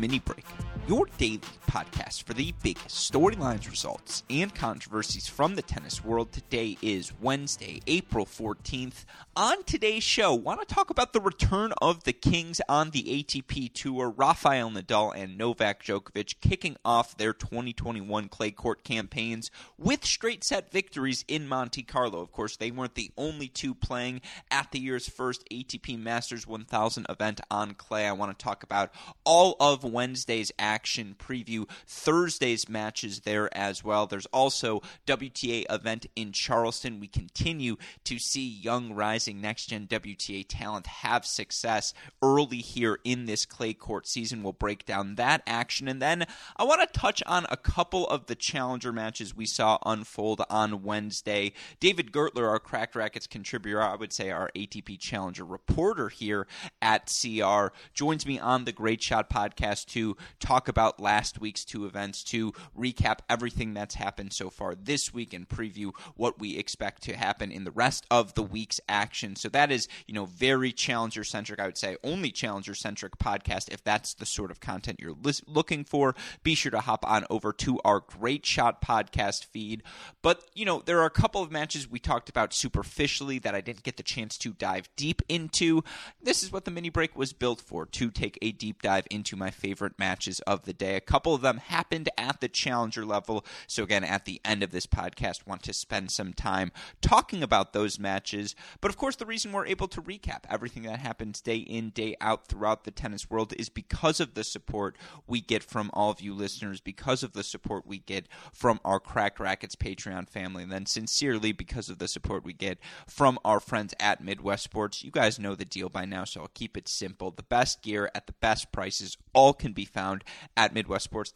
Mini Break, your daily podcast for the biggest storylines, results, and controversies from the tennis world. Today is Wednesday, April 14th. On today's show, want to talk about the return of the Kings on the ATP Tour. Rafael Nadal and Novak Djokovic kicking off their 2021 clay court campaigns with straight set victories in Monte Carlo. Of course, they weren't the only two playing at the year's first ATP Masters 1000 event on clay. I want to talk about all of Wednesday's action, preview Thursday's matches there as well. There's also WTA event in Charleston. We continue to see young rising next gen WTA talent have success early here in this clay court season. We'll break down that action and then I want to touch on a couple of the challenger matches we saw unfold on Wednesday. David Gertler, our Cracked Racquets contributor, I would say our ATP Challenger reporter here at CR, joins me on the Great Shot podcast to talk about last week's two events, to recap everything that's happened so far this week and preview what we expect to happen in the rest of the week's action. So that is, you know, very challenger centric. I would say only challenger centric podcast if that's the sort of content you're lis- looking for. Be sure to hop on over to our Great Shot podcast feed. But, you know, there are a couple of matches we talked about superficially that I didn't get the chance to dive deep into. This is what the mini break was built for to take a deep dive into my favorite matches of the day. A couple of them happened at the challenger level. So, again, at the end of this podcast, want to spend some time talking about those matches. But, of course, the reason we're able to recap everything that happens day in, day out throughout the tennis world is because of the support we get from all of you listeners, because of the support we get from our Cracked Racquets Patreon family, and then sincerely because of the support we get from our friends at Midwest Sports. You guys know the deal by now, so I'll keep it simple. The best gear at the best prices all can be found at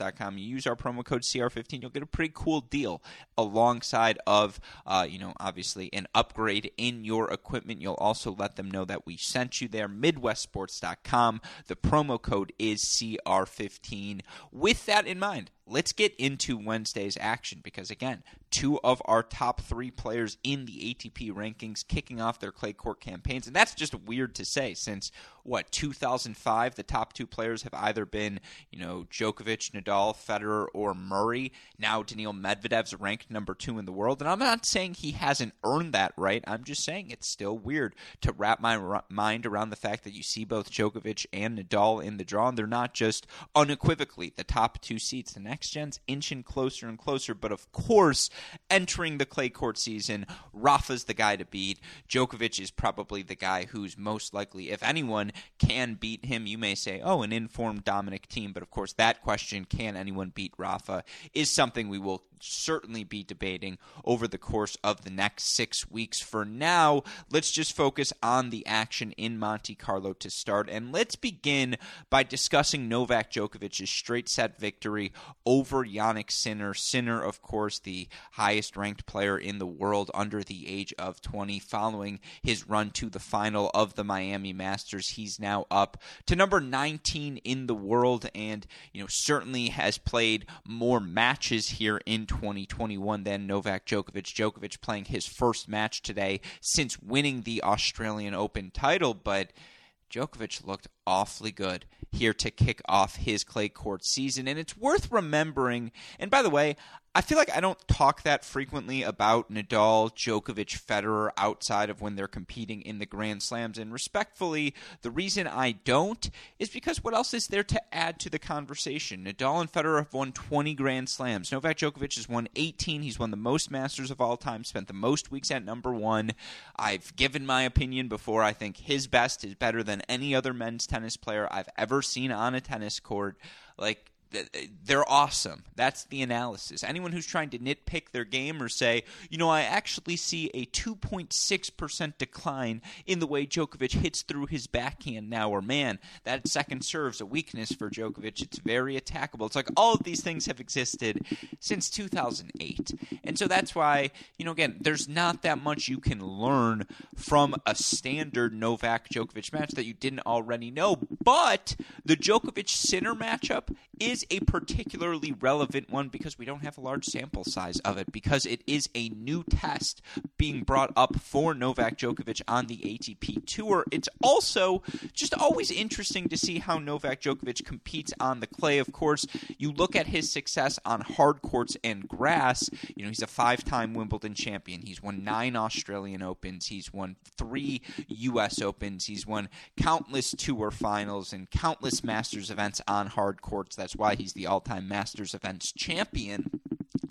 You use our promo code CR15, you'll get a pretty cool deal alongside of, uh, you know, obviously an upgrade in your equipment. You'll also let them know that we sent you there. MidwestSports.com. The promo code is CR15. With that in mind, let's get into Wednesday's action because, again, two of our top three players in the ATP rankings kicking off their clay court campaigns. And that's just weird to say since, what, 2005, the top two players have either been, you know, Djokovic, Nadal, Federer, or Murray. Now Daniil Medvedev's ranked number two in the world. And I'm not saying he hasn't earned that right. I'm just saying it's still weird to wrap my r- mind around the fact that you see both Djokovic and Nadal in the draw, and they're not just unequivocally the top two seats. The gen's inching closer and closer. But of course, entering the clay court season, Rafa's the guy to beat. Djokovic is probably the guy who's most likely, if anyone can beat him, you may say, oh, an informed Dominic Thiem. But of course, that question, can anyone beat Rafa, is something we will certainly be debating over the course of the next six weeks. For now, let's just focus on the action in Monte Carlo to start. And let's begin by discussing Novak Djokovic's straight set victory over Jannik Sinner. Sinner, of course, the highest ranked player in the world under the age of 20, following his run to the final of the Miami Masters. He's now up to number 19 in the world and, you know, certainly has played more matches here in 2021 then Novak Djokovic. Djokovic playing his first match today since winning the Australian Open title, but Djokovic looked awfully good here to kick off his clay court season. And it's worth remembering, and by the way, I feel like I don't talk that frequently about Nadal, Djokovic, Federer outside of when they're competing in the Grand Slams. And respectfully, the reason I don't is because what else is there to add to the conversation? Nadal and Federer have won 20 Grand Slams. Novak Djokovic has won 18. He's won the most Masters of all time, spent the most weeks at number one. I've given my opinion before. I think his best is better than any other men's tennis player I've ever seen on a tennis court. Like, Eh, they're awesome. That's the analysis. Anyone who's trying to nitpick their game or say, you know, I actually see a 2.6% decline in the way Djokovic hits through his backhand now, or man, that second serve's a weakness for Djokovic. It's very attackable. It's like all of these things have existed since 2008. And so that's why, you know, again, there's not that much you can learn from a standard Novak Djokovic match that you didn't already know. But the Djokovic Sinner matchup is a particularly relevant one because we don't have a large sample size of it, because it is a new test being brought up for Novak Djokovic on the ATP Tour. It's also just always interesting to see how Novak Djokovic competes on the clay. Of course, you look at his success on hard courts and grass. You know, he's a five time Wimbledon champion. He's won nine Australian Opens. He's won three U.S. Opens. He's won countless tour finals and countless Masters events on hard courts. That's why he's the all time Masters events champion.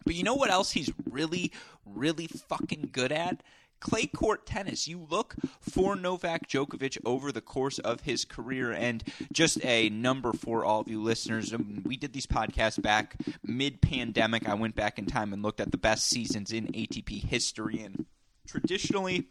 But you know what else he's really, really fucking good at? clay court tennis. You look for Novak Djokovic over the course of his career, and just a number for all of you listeners. Um, we did these podcasts back mid pandemic. I went back in time and looked at the best seasons in ATP history, and traditionally,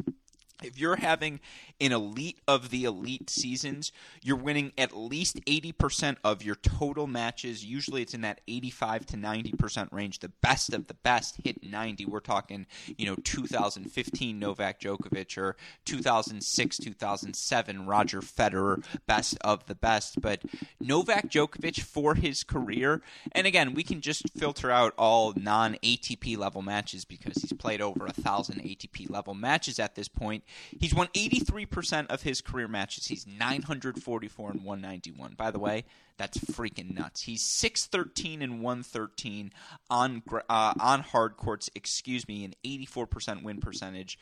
if you're having an elite of the elite seasons, you're winning at least 80% of your total matches. Usually it's in that 85 to 90% range. The best of the best hit 90. We're talking, you know, 2015 Novak Djokovic or 2006, 2007 Roger Federer, best of the best. But Novak Djokovic for his career, and again, we can just filter out all non ATP level matches because he's played over a thousand ATP level matches at this point. He's won 83% of his career matches. He's 944 and 191. By the way, that's freaking nuts. He's 613 and 113 on uh, on hard courts, excuse me, an 84% win percentage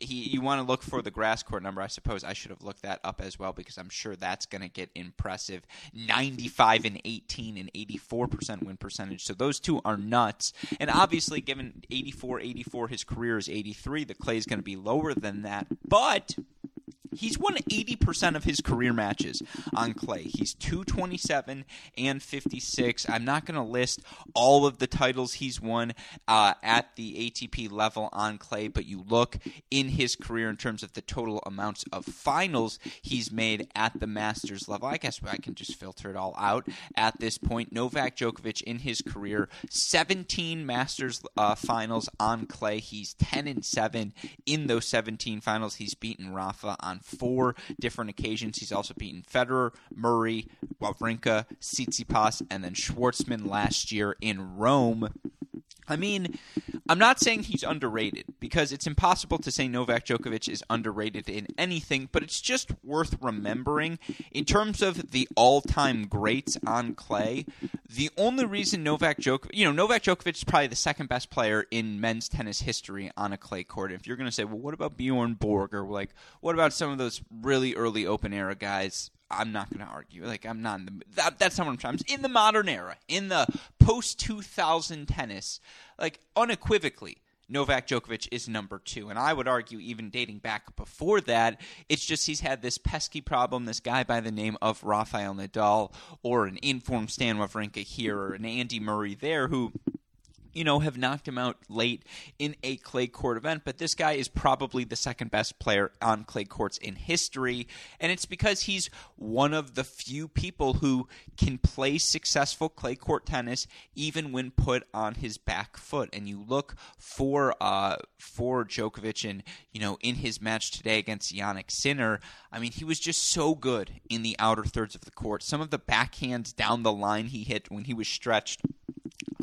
he you want to look for the grass court number. I suppose I should have looked that up as well because I'm sure that's going to get impressive. 95 and 18 and 84% win percentage. So those two are nuts. And obviously, given 84 84, his career is 83. The clay is going to be lower than that. But He's won 80% of his career matches on clay. He's 227 and 56. I'm not going to list all of the titles he's won uh, at the ATP level on clay, but you look in his career in terms of the total amounts of finals he's made at the Masters level. I guess I can just filter it all out at this point. Novak Djokovic in his career, 17 Masters uh, finals on clay. He's 10 and 7 in those 17 finals. He's beaten Rafa on four different occasions. He's also beaten Federer, Murray, Wawrinka, Tsitsipas, and then Schwartzman last year in Rome. I mean, I'm not saying he's underrated because it's impossible to say Novak Djokovic is underrated in anything, but it's just worth remembering in terms of the all-time greats on clay. The only reason Novak Djokovic, you know, Novak Djokovic is probably the second best player in men's tennis history on a clay court. If you're going to say, well, what about Bjorn Borg or like, what about some of those really early open era guys? I'm not going to argue. Like I'm not in the that, that's not what I'm trying. In the modern era, in the post 2000 tennis, like unequivocally, Novak Djokovic is number two. And I would argue, even dating back before that, it's just he's had this pesky problem. This guy by the name of Rafael Nadal, or an informed Stan Wawrinka here, or an Andy Murray there, who you know, have knocked him out late in a clay court event, but this guy is probably the second best player on clay courts in history. And it's because he's one of the few people who can play successful clay court tennis even when put on his back foot. And you look for uh, for Djokovic and, you know, in his match today against Jannik Sinner, I mean, he was just so good in the outer thirds of the court. Some of the backhands down the line he hit when he was stretched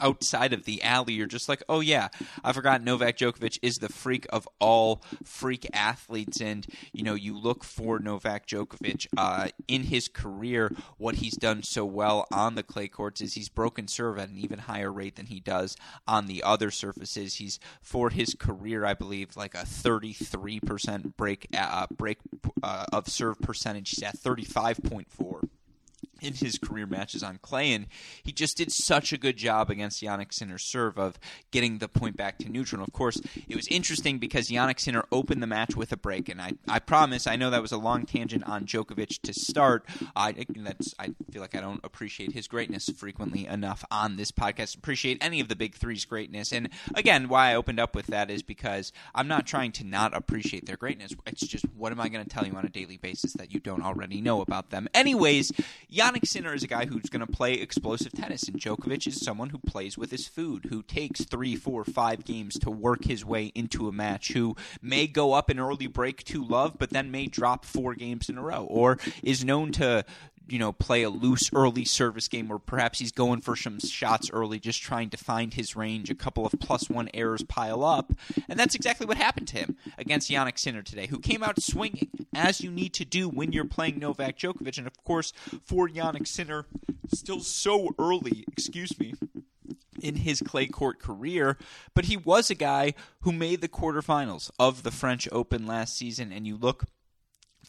outside of the alley, you're just like, oh yeah, I forgot Novak Djokovic is the freak of all freak athletes, and you know you look for Novak Djokovic uh, in his career. What he's done so well on the clay courts is he's broken serve at an even higher rate than he does on the other surfaces. He's for his career, I believe, like a 33% break uh, break uh, of serve percentage. He's at 35.4 in his career matches on clay, and he just did such a good job against Jannik Sinner's serve of getting the point back to neutral. And of course, it was interesting because Jannik Sinner opened the match with a break, and I, I promise, I know that was a long tangent on Djokovic to start. I that's I feel like I don't appreciate his greatness frequently enough on this podcast. Appreciate any of the big three's greatness, and again, why I opened up with that is because I'm not trying to not appreciate their greatness. It's just what am I going to tell you on a daily basis that you don't already know about them? Anyways, Jannik Jannik Sinner is a guy who's going to play explosive tennis, and Djokovic is someone who plays with his food, who takes three, four, five games to work his way into a match, who may go up an early break to love, but then may drop four games in a row, or is known to you know, play a loose early service game, or perhaps he's going for some shots early, just trying to find his range. A couple of plus one errors pile up, and that's exactly what happened to him against Jannik Sinner today, who came out swinging as you need to do when you're playing Novak Djokovic, and of course for Jannik Sinner, still so early. Excuse me in his clay court career, but he was a guy who made the quarterfinals of the French Open last season. And you look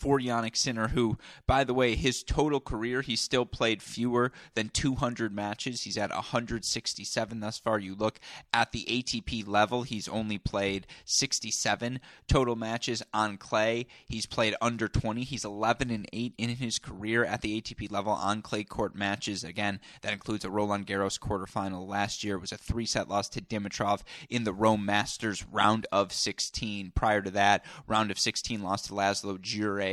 for Jannik Sinner, who, by the way, his total career, he's still played fewer than 200 matches. He's at 167 thus far. You look at the ATP level, he's only played 67 total matches on clay. He's played under 20. He's 11 and 8 in his career at the ATP level on clay court matches. Again, that includes a Roland Garros quarterfinal last year. It was a three set loss to Dimitrov in the Rome Masters round of 16. Prior to that, round of 16 lost to Laslo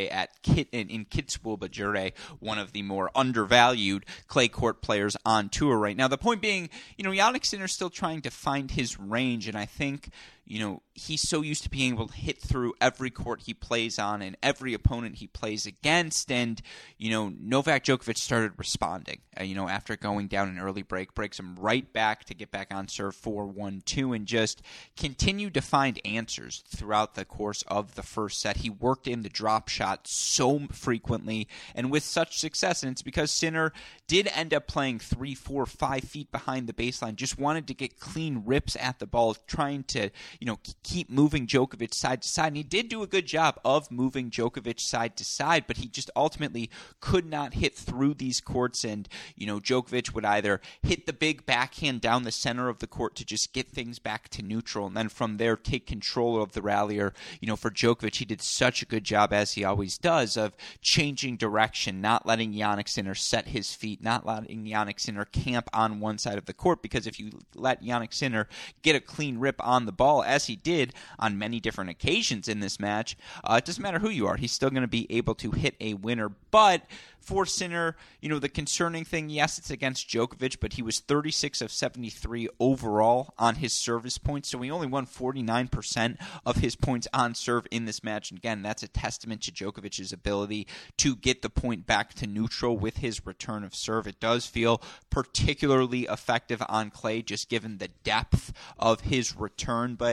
At Kit in, in Kitzbühel Bajure, one of the more undervalued clay court players on tour right now. The point being, you know, Jannik Sinner's still trying to find his range, and I think you know, he's so used to being able to hit through every court he plays on and every opponent he plays against. And, you know, Novak Djokovic started responding, uh, you know, after going down an early break, breaks him right back to get back on serve 4 1 2 and just continued to find answers throughout the course of the first set. He worked in the drop shot so frequently and with such success. And it's because Sinner did end up playing three, four, five feet behind the baseline, just wanted to get clean rips at the ball, trying to you know, keep moving Djokovic side to side. And he did do a good job of moving Djokovic side to side, but he just ultimately could not hit through these courts. And, you know, Djokovic would either hit the big backhand down the center of the court to just get things back to neutral, and then from there take control of the rally. Or, you know, for Djokovic, he did such a good job, as he always does, of changing direction, not letting Jannik Sinner set his feet, not letting Jannik Sinner camp on one side of the court. Because if you let Jannik Sinner get a clean rip on the ball, as he did on many different occasions in this match, uh, it doesn't matter who you are, he's still going to be able to hit a winner. But for Sinner, you know, the concerning thing, yes, it's against Djokovic, but he was 36 of 73 overall on his service points, so he only won 49% of his points on serve in this match. And again, that's a testament to Djokovic's ability to get the point back to neutral with his return of serve. It does feel particularly effective on clay, just given the depth of his return, but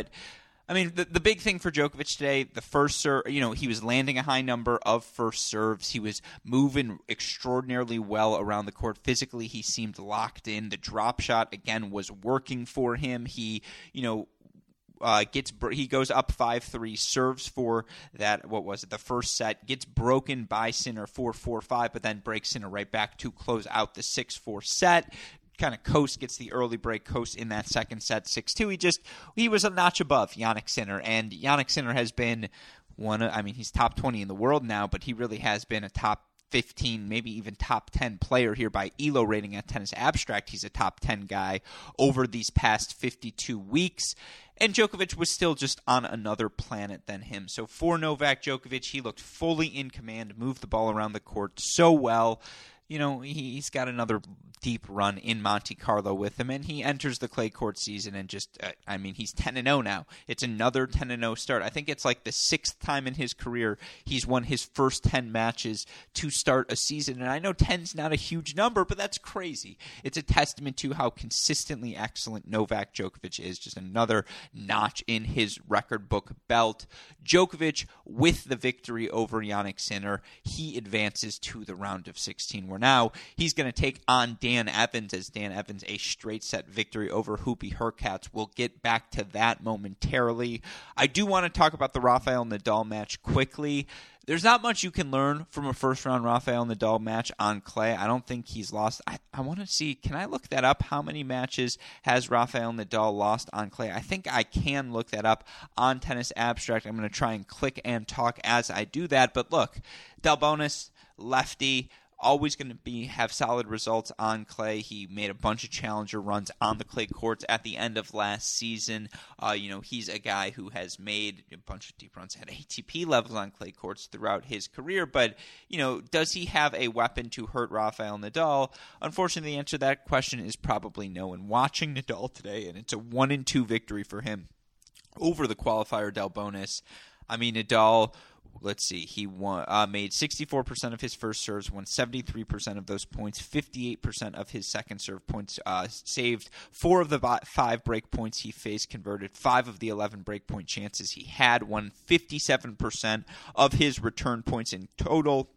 I mean, the, the big thing for Djokovic today, the first serve, you know, he was landing a high number of first serves. He was moving extraordinarily well around the court. Physically, he seemed locked in. The drop shot, again, was working for him. He, you know, uh, gets he goes up five three, serves for that what was it the first set, gets broken by Sinner four four five, but then breaks Sinner right back to close out the six four set kind of coast gets the early break coast in that second set 6-2 he just he was a notch above Jannik Sinner and Jannik Sinner has been one of, I mean he's top 20 in the world now but he really has been a top 15, maybe even top 10 player here by ELO rating at Tennis Abstract. He's a top 10 guy over these past 52 weeks. And Djokovic was still just on another planet than him. So for Novak Djokovic, he looked fully in command, moved the ball around the court so well you know, he's got another deep run in Monte Carlo with him, and he enters the clay court season and just, uh, I mean, he's 10 and 0 now. It's another 10 and 0 start. I think it's like the sixth time in his career he's won his first 10 matches to start a season. And I know 10's not a huge number, but that's crazy. It's a testament to how consistently excellent Novak Djokovic is. Just another notch in his record book belt. Djokovic with the victory over Jannik Sinner, he advances to the round of 16 now he's going to take on Dan Evans as Dan Evans a straight set victory over Hubie Hurkacz. We'll get back to that momentarily. I do want to talk about the Rafael Nadal match quickly. There's not much you can learn from a first round Rafael Nadal match on clay. I don't think he's lost. I, I want to see, can I look that up? How many matches has Rafael Nadal lost on clay? I think I can look that up on Tennis Abstract. I'm going to try and click and talk as I do that. But look, Delbonis, lefty, always going to be have solid results on clay. He made a bunch of challenger runs on the clay courts at the end of last season. Uh, you know, he's a guy who has made a bunch of deep runs at ATP levels on clay courts throughout his career. But you know, does he have a weapon to hurt Rafael Nadal? Unfortunately, the answer to that question is probably no. And watching Nadal today, and it's a one in two victory for him over the qualifier Delbonis. I mean, Nadal let's see. He won, uh, made 64% of his first serves, won 73% of those points, 58% of his second serve points, uh, saved four of the five break points he faced, converted five of the 11 break point chances he had, won 57% of his return points in total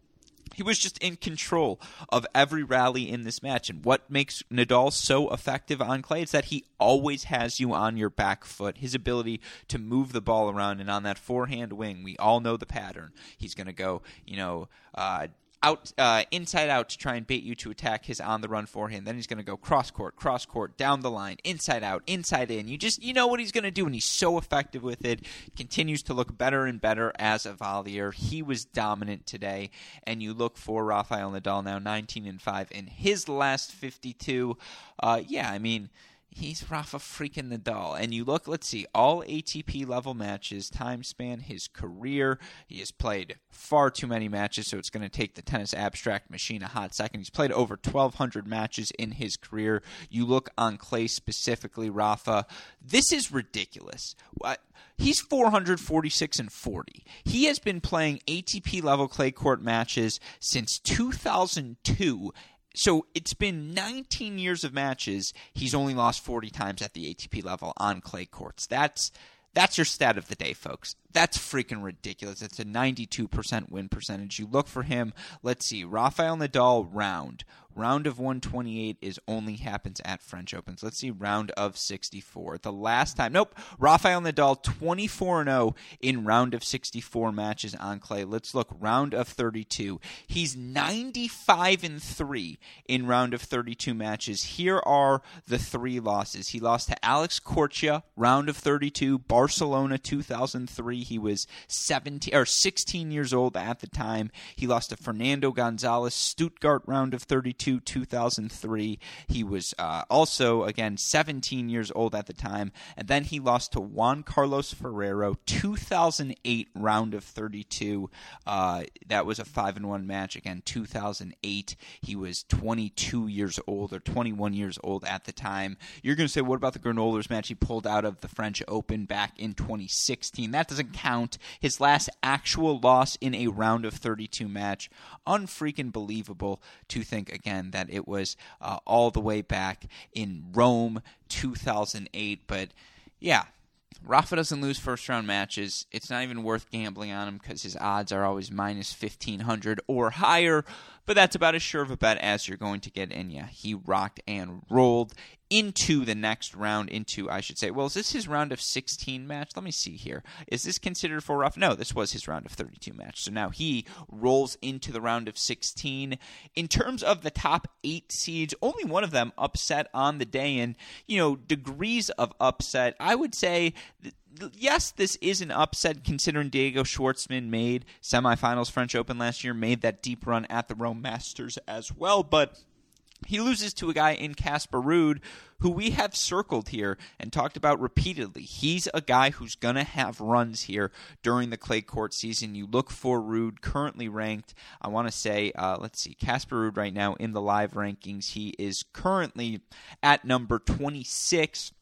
he was just in control of every rally in this match. And what makes Nadal so effective on clay is that he always has you on your back foot. His ability to move the ball around and on that forehand wing, we all know the pattern. He's going to go, you know, uh, out uh, inside out to try and bait you to attack his on the run forehand. Then he's going to go cross court, cross court, down the line, inside out, inside in. You just you know what he's going to do, and he's so effective with it. Continues to look better and better as a volleyer. He was dominant today, and you look for Rafael Nadal now 19 and five in his last 52. Uh, yeah, I mean he's Rafa freaking Nadal. And you look, let's see, all ATP level matches, time span, his career. He has played far too many matches, so it's going to take the tennis abstract machine a hot second. He's played over 1,200 matches in his career. You look on clay specifically, Rafa. This is ridiculous. He's 446 and 40. He has been playing ATP level clay court matches since 2002 so it's been 19 years of matches. He's only lost 40 times at the ATP level on clay courts. That's that's your stat of the day, folks. That's freaking ridiculous. It's a 92% win percentage. You look for him. Let's see. Rafael Nadal round. Round of 128 is only happens at French Opens. Let's see round of 64. The last time, nope, Rafael Nadal 24 0 in round of 64 matches on clay. Let's look round of 32. He's 95 and 3 in round of 32 matches. Here are the three losses. He lost to Alex Corretja, round of 32, Barcelona 2003. He was 17 or 16 years old at the time. He lost to Fernando Gonzalez, Stuttgart round of 32 2003. He was uh, also, again, 17 years old at the time. And then he lost to Juan Carlos Ferrero, 2008 round of 32. Uh, that was a 5 and 1 match. Again, 2008. He was 22 years old or 21 years old at the time. You're going to say, what about the Granollers match he pulled out of the French Open back in 2016? That doesn't count. His last actual loss in a round of 32 match. Unfreaking believable to think again that it was uh, all the way back in Rome 2008. But yeah, Rafa doesn't lose first round matches. It's not even worth gambling on him because his odds are always minus 1500 or higher. But that's about as sure of a bet as you're going to get. And yeah, he rocked and rolled into the next round, into, I should say, well, is this his round of 16 match? Let me see here. Is this considered for rough? No, this was his round of 32 match. So now he rolls into the round of 16. In terms of the top eight seeds, only one of them upset on the day. And, you know, degrees of upset, I would say yes, this is an upset considering Diego Schwartzman made semifinals French Open last year, made that deep run at the Rome Masters as well, but he loses to a guy in Casper Ruud who we have circled here and talked about repeatedly. He's a guy who's going to have runs here during the clay court season. You look for Ruud, currently ranked, I want to say, uh, let's see, Casper Ruud right now in the live rankings. He is currently at number 26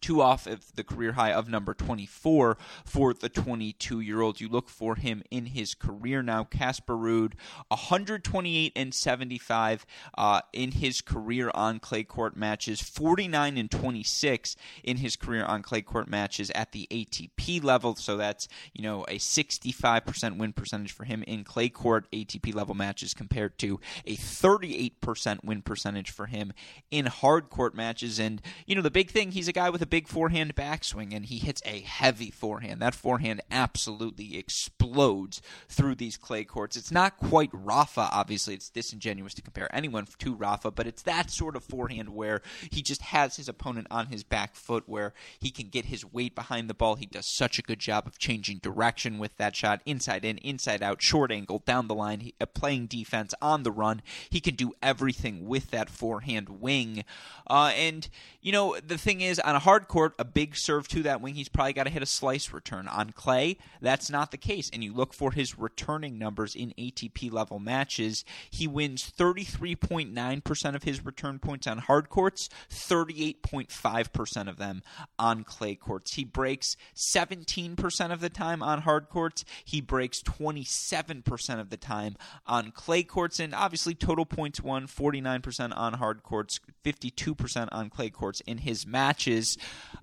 two off of the career high of number 24 for the 22 year old. You look for him in his career now. Casper Ruud, 128 and 75 uh, in his career on clay court matches, 49 and 26 in his career on clay court matches at the ATP level. So that's, you know, a 65% win percentage for him in clay court ATP level matches compared to a 38% win percentage for him in hard court matches. And, you know, the big thing, he's a guy with a big forehand backswing, and he hits a heavy forehand. That forehand absolutely explodes through these clay courts. It's not quite Rafa, obviously. It's disingenuous to compare anyone to Rafa, but it's that sort of forehand where he just has his opponent on his back foot, where he can get his weight behind the ball. He does such a good job of changing direction with that shot, inside in, inside out, short angle, down the line, he, uh, playing defense on the run. He can do everything with that forehand wing. Uh, and, you know, the thing is, on a hard hard court, a big serve to that wing, he's probably got to hit a slice return. On clay, that's not the case. And you look for his returning numbers in ATP level matches, he wins 33.9% of his return points on hard courts, 38.5% of them on clay courts. He breaks 17% of the time on hard courts, he breaks 27% of the time on clay courts, and obviously total points won 49% on hard courts, 52% on clay courts in his matches.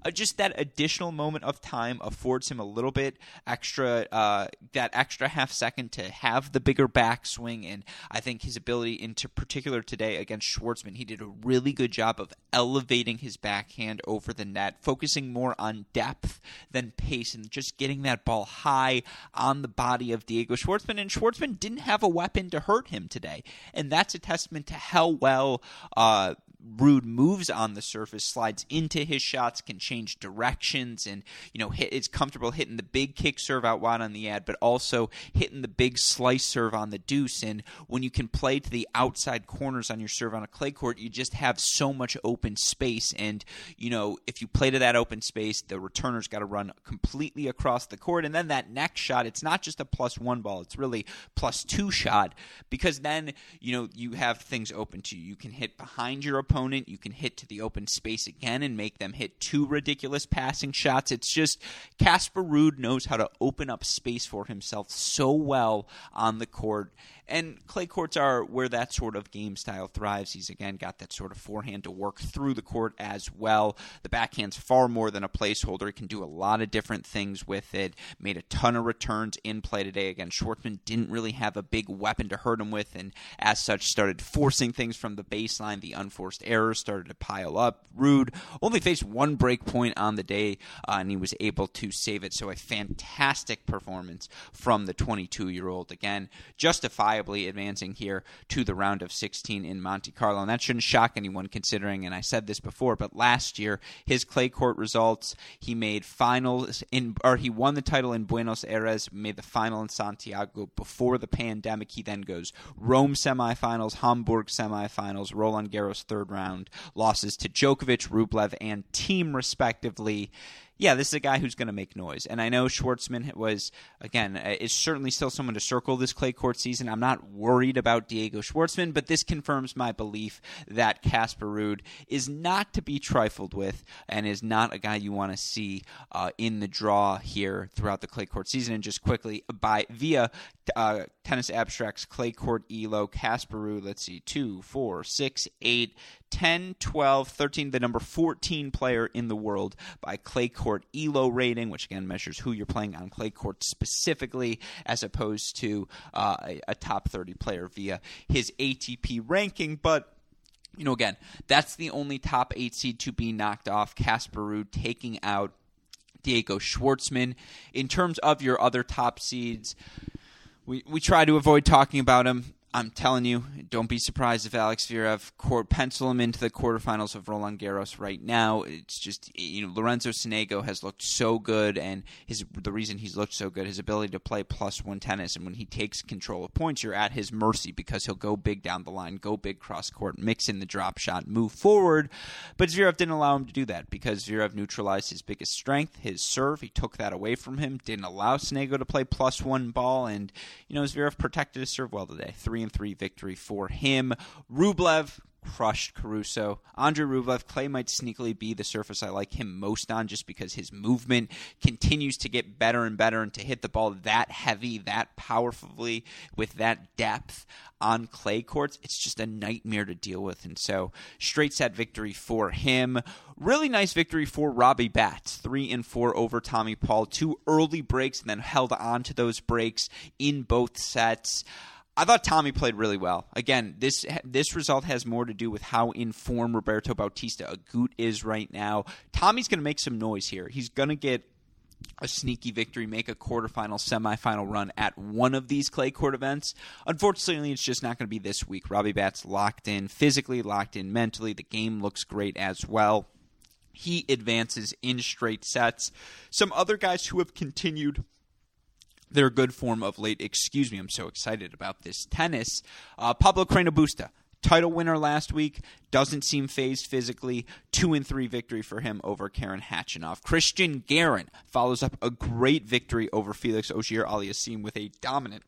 Uh, just that additional moment of time affords him a little bit extra, uh, that extra half second to have the bigger backswing, and I think his ability, into particular today against Schwartzman, he did a really good job of elevating his backhand over the net, focusing more on depth than pace, and just getting that ball high on the body of Diego Schwartzman. And Schwartzman didn't have a weapon to hurt him today, and that's a testament to how well. Uh, Ruud moves on the surface, slides into his shots, can change directions, and you know hit, it's comfortable hitting the big kick serve out wide on the ad, but also hitting the big slice serve on the deuce. And when you can play to the outside corners on your serve on a clay court, you just have so much open space. And you know if you play to that open space, the returner's got to run completely across the court, and then that next shot, it's not just a plus one ball; it's really plus two shot because then you know you have things open to you. You can hit behind your opponent opponent. You can hit to the open space again and make them hit two ridiculous passing shots. It's just Casper Ruud knows how to open up space for himself so well on the court. And clay courts are where that sort of game style thrives. He's again got that sort of forehand to work through the court as well. The backhand's far more than a placeholder. He can do a lot of different things with it. Made a ton of returns in play today. Again, Schwartzman didn't really have a big weapon to hurt him with, and as such, started forcing things from the baseline. The unforced errors started to pile up. Ruud only faced one break point on the day, uh, and he was able to save it. So a fantastic performance from the 22 year old. Again, justified reliably advancing here to the round of 16 in Monte Carlo. And that shouldn't shock anyone considering, and I said this before, but last year, his clay court results, he made finals in, or he won the title in Buenos Aires, made the final in Santiago before the pandemic. He then goes Rome semifinals, Hamburg semifinals, Roland Garros third round, losses to Djokovic, Rublev, and Thiem respectively yeah, this is a guy who's going to make noise. And I know Schwartzman was, again, uh, is certainly still someone to circle this clay court season. I'm not worried about Diego Schwartzman, but this confirms my belief that Casper Ruud is not to be trifled with and is not a guy you want to see uh, in the draw here throughout the clay court season. And just quickly, by via uh, Tennis Abstracts Clay Court Elo, Casper Ruud, let's see, two, four, six, eight, 10, 12, 13, the number 14 player in the world by Clay Court ELO rating, which again measures who you're playing on Clay Court specifically, as opposed to uh, a, a top 30 player via his ATP ranking. But you know, again, that's the only top eight seed to be knocked off. Casper Ruud taking out Diego Schwartzman. In terms of your other top seeds, we, we try to avoid talking about him. I'm telling you, don't be surprised if Alex Zverev court pencil him into the quarterfinals of Roland Garros right now. It's just you know Lorenzo Sonego has looked so good, and his the reason he's looked so good, his ability to play plus one tennis, and when he takes control of points, you're at his mercy because he'll go big down the line, go big cross court, mix in the drop shot, move forward. But Zverev didn't allow him to do that because Zverev neutralized his biggest strength, his serve. He took that away from him, didn't allow Sonego to play plus one ball, and you know Zverev protected his serve well today. Three and three victory for him. Rublev crushed Caruso. Andre Rublev, Clay might sneakily be the surface I like him most on just because his movement continues to get better and better and to hit the ball that heavy, that powerfully, with that depth on clay courts, it's just a nightmare to deal with. And so, straight set victory for him. Really nice victory for Robbie Batts. Three and four over Tommy Paul. Two early breaks and then held on to those breaks in both sets. I thought Tommy played really well. Again, this this result has more to do with how in form Roberto Bautista Agut is right now. Tommy's going to make some noise here. He's going to get a sneaky victory, make a quarterfinal, semifinal run at one of these clay court events. Unfortunately, it's just not going to be this week. Robbie Batts locked in physically, locked in mentally. The game looks great as well. He advances in straight sets. Some other guys who have continued their good form of late. Excuse me, I'm so excited about this tennis. Uh, Pablo Carreño Busta title winner last week. Doesn't seem phased physically. Two and three victory for him over Karen Khachanov. Christian Garin follows up a great victory over Felix Auger Aliassime with a dominant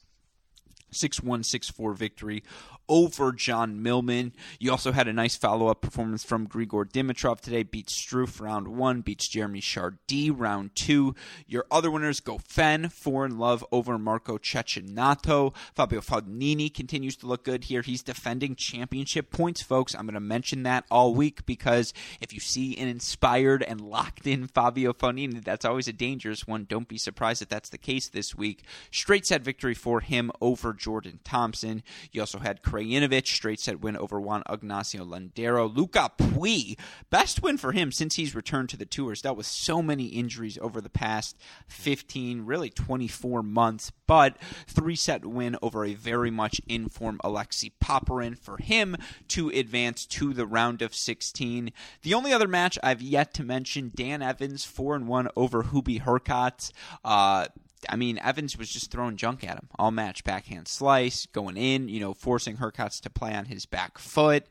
6 1 6 4 victory over John Millman. You also had a nice follow up performance from Grigor Dimitrov today. Beats Struff round one, beats Jeremy Chardy round two. Your other winners Goffin, Four in Love over Marco Cecchinato. Fabio Fognini continues to look good here. He's defending championship points, folks. I'm going to mention that all week because if you see an inspired and locked in Fabio Fognini, that's always a dangerous one. Don't be surprised if that's the case this week. Straight set victory for him over Jordan Thompson. You also had Krajinovic, straight set win over Juan Ignacio Londero. Lucas Pouille, best win for him since he's returned to the tours. Dealt with so many injuries over the past 15, really 24 months, but three set win over a very much in form Alexei Popyrin for him to advance to the round of 16. The only other match I've yet to mention, Dan Evans, 4 and 1 over Hubie Hurkacz. Uh, I mean, Evans was just throwing junk at him all match, backhand slice, going in, you know, forcing Hurkacz to play on his back foot.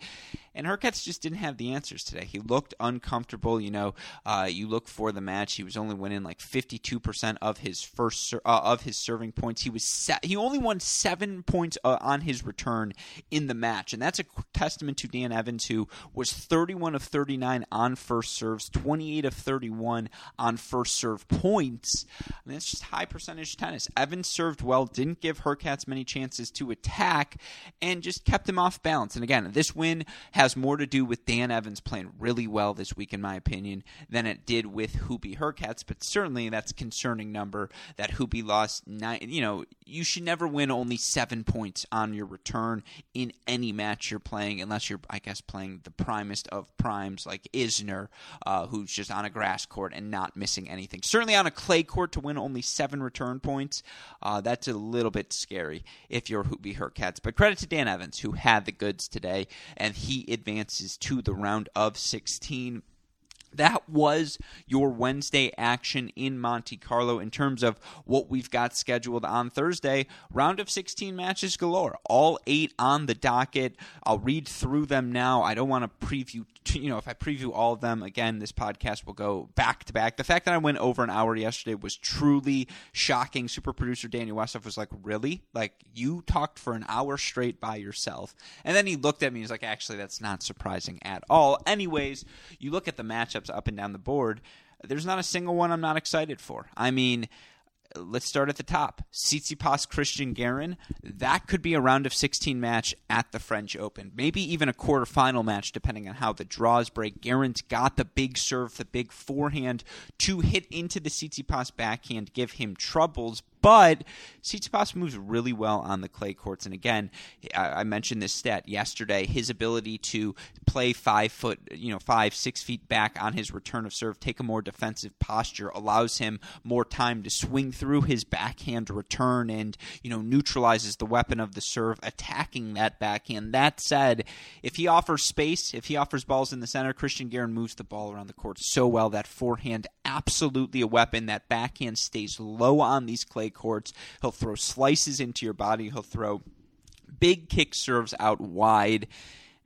And Hurkacz just didn't have the answers today. He looked uncomfortable. You know, uh, you look for the match. He was only winning like 52% of his first uh, of his serving points. He was he only won seven points uh, on his return in the match, and that's a testament to Dan Evans, who was 31 of 39 on first serves, 28 of 31 on first serve points. I mean, that's just high percentage tennis. Evans served well, didn't give Hurkacz many chances to attack, and just kept him off balance. And again, this win has has more to do with Dan Evans playing really well this week, in my opinion, than it did with Hubie Hurkacz. But certainly that's a concerning number that Hubie lost nine. You know, you should never win only seven points on your return in any match you're playing, unless you're, I guess, playing the primest of primes like Isner, uh, who's just on a grass court and not missing anything. Certainly on a clay court to win only seven return points, uh, that's a little bit scary if you're Hubie Hurkacz. But credit to Dan Evans, who had the goods today, and he advances to the round of 16 that was your Wednesday action in Monte Carlo in terms of what we've got scheduled on Thursday. Round of 16 matches galore, all eight on the docket. I'll read through them now. I don't want to preview, you know, if I preview all of them, again, this podcast will go back to back. The fact that I went over an hour yesterday was truly shocking. Super producer Daniel Westhoff was like, Really? Like, you talked for an hour straight by yourself. And then he looked at me and was like, Actually, that's not surprising at all. Anyways, you look at the matchups up and down the board, there's not a single one I'm not excited for. I mean, let's start at the top. Tsitsipas Christian Garin, that could be a round of 16 match at the French Open. Maybe even a quarterfinal match, depending on how the draws break. Garin's got the big serve, the big forehand to hit into the Tsitsipas backhand, give him troubles. But Tsitsipas moves really well on the clay courts, and again, I, mentioned this stat yesterday. His ability to play five foot, you know, five six feet back on his return of serve, take a more defensive posture, allows him more time to swing through his backhand return, and you know, neutralizes the weapon of the serve, attacking that backhand. That said, if he offers space, if he offers balls in the center, Christian Garin moves the ball around the court so well. That forehand, absolutely a weapon. That backhand stays low on these clay courts. He'll throw slices into your body. He'll throw big kick serves out wide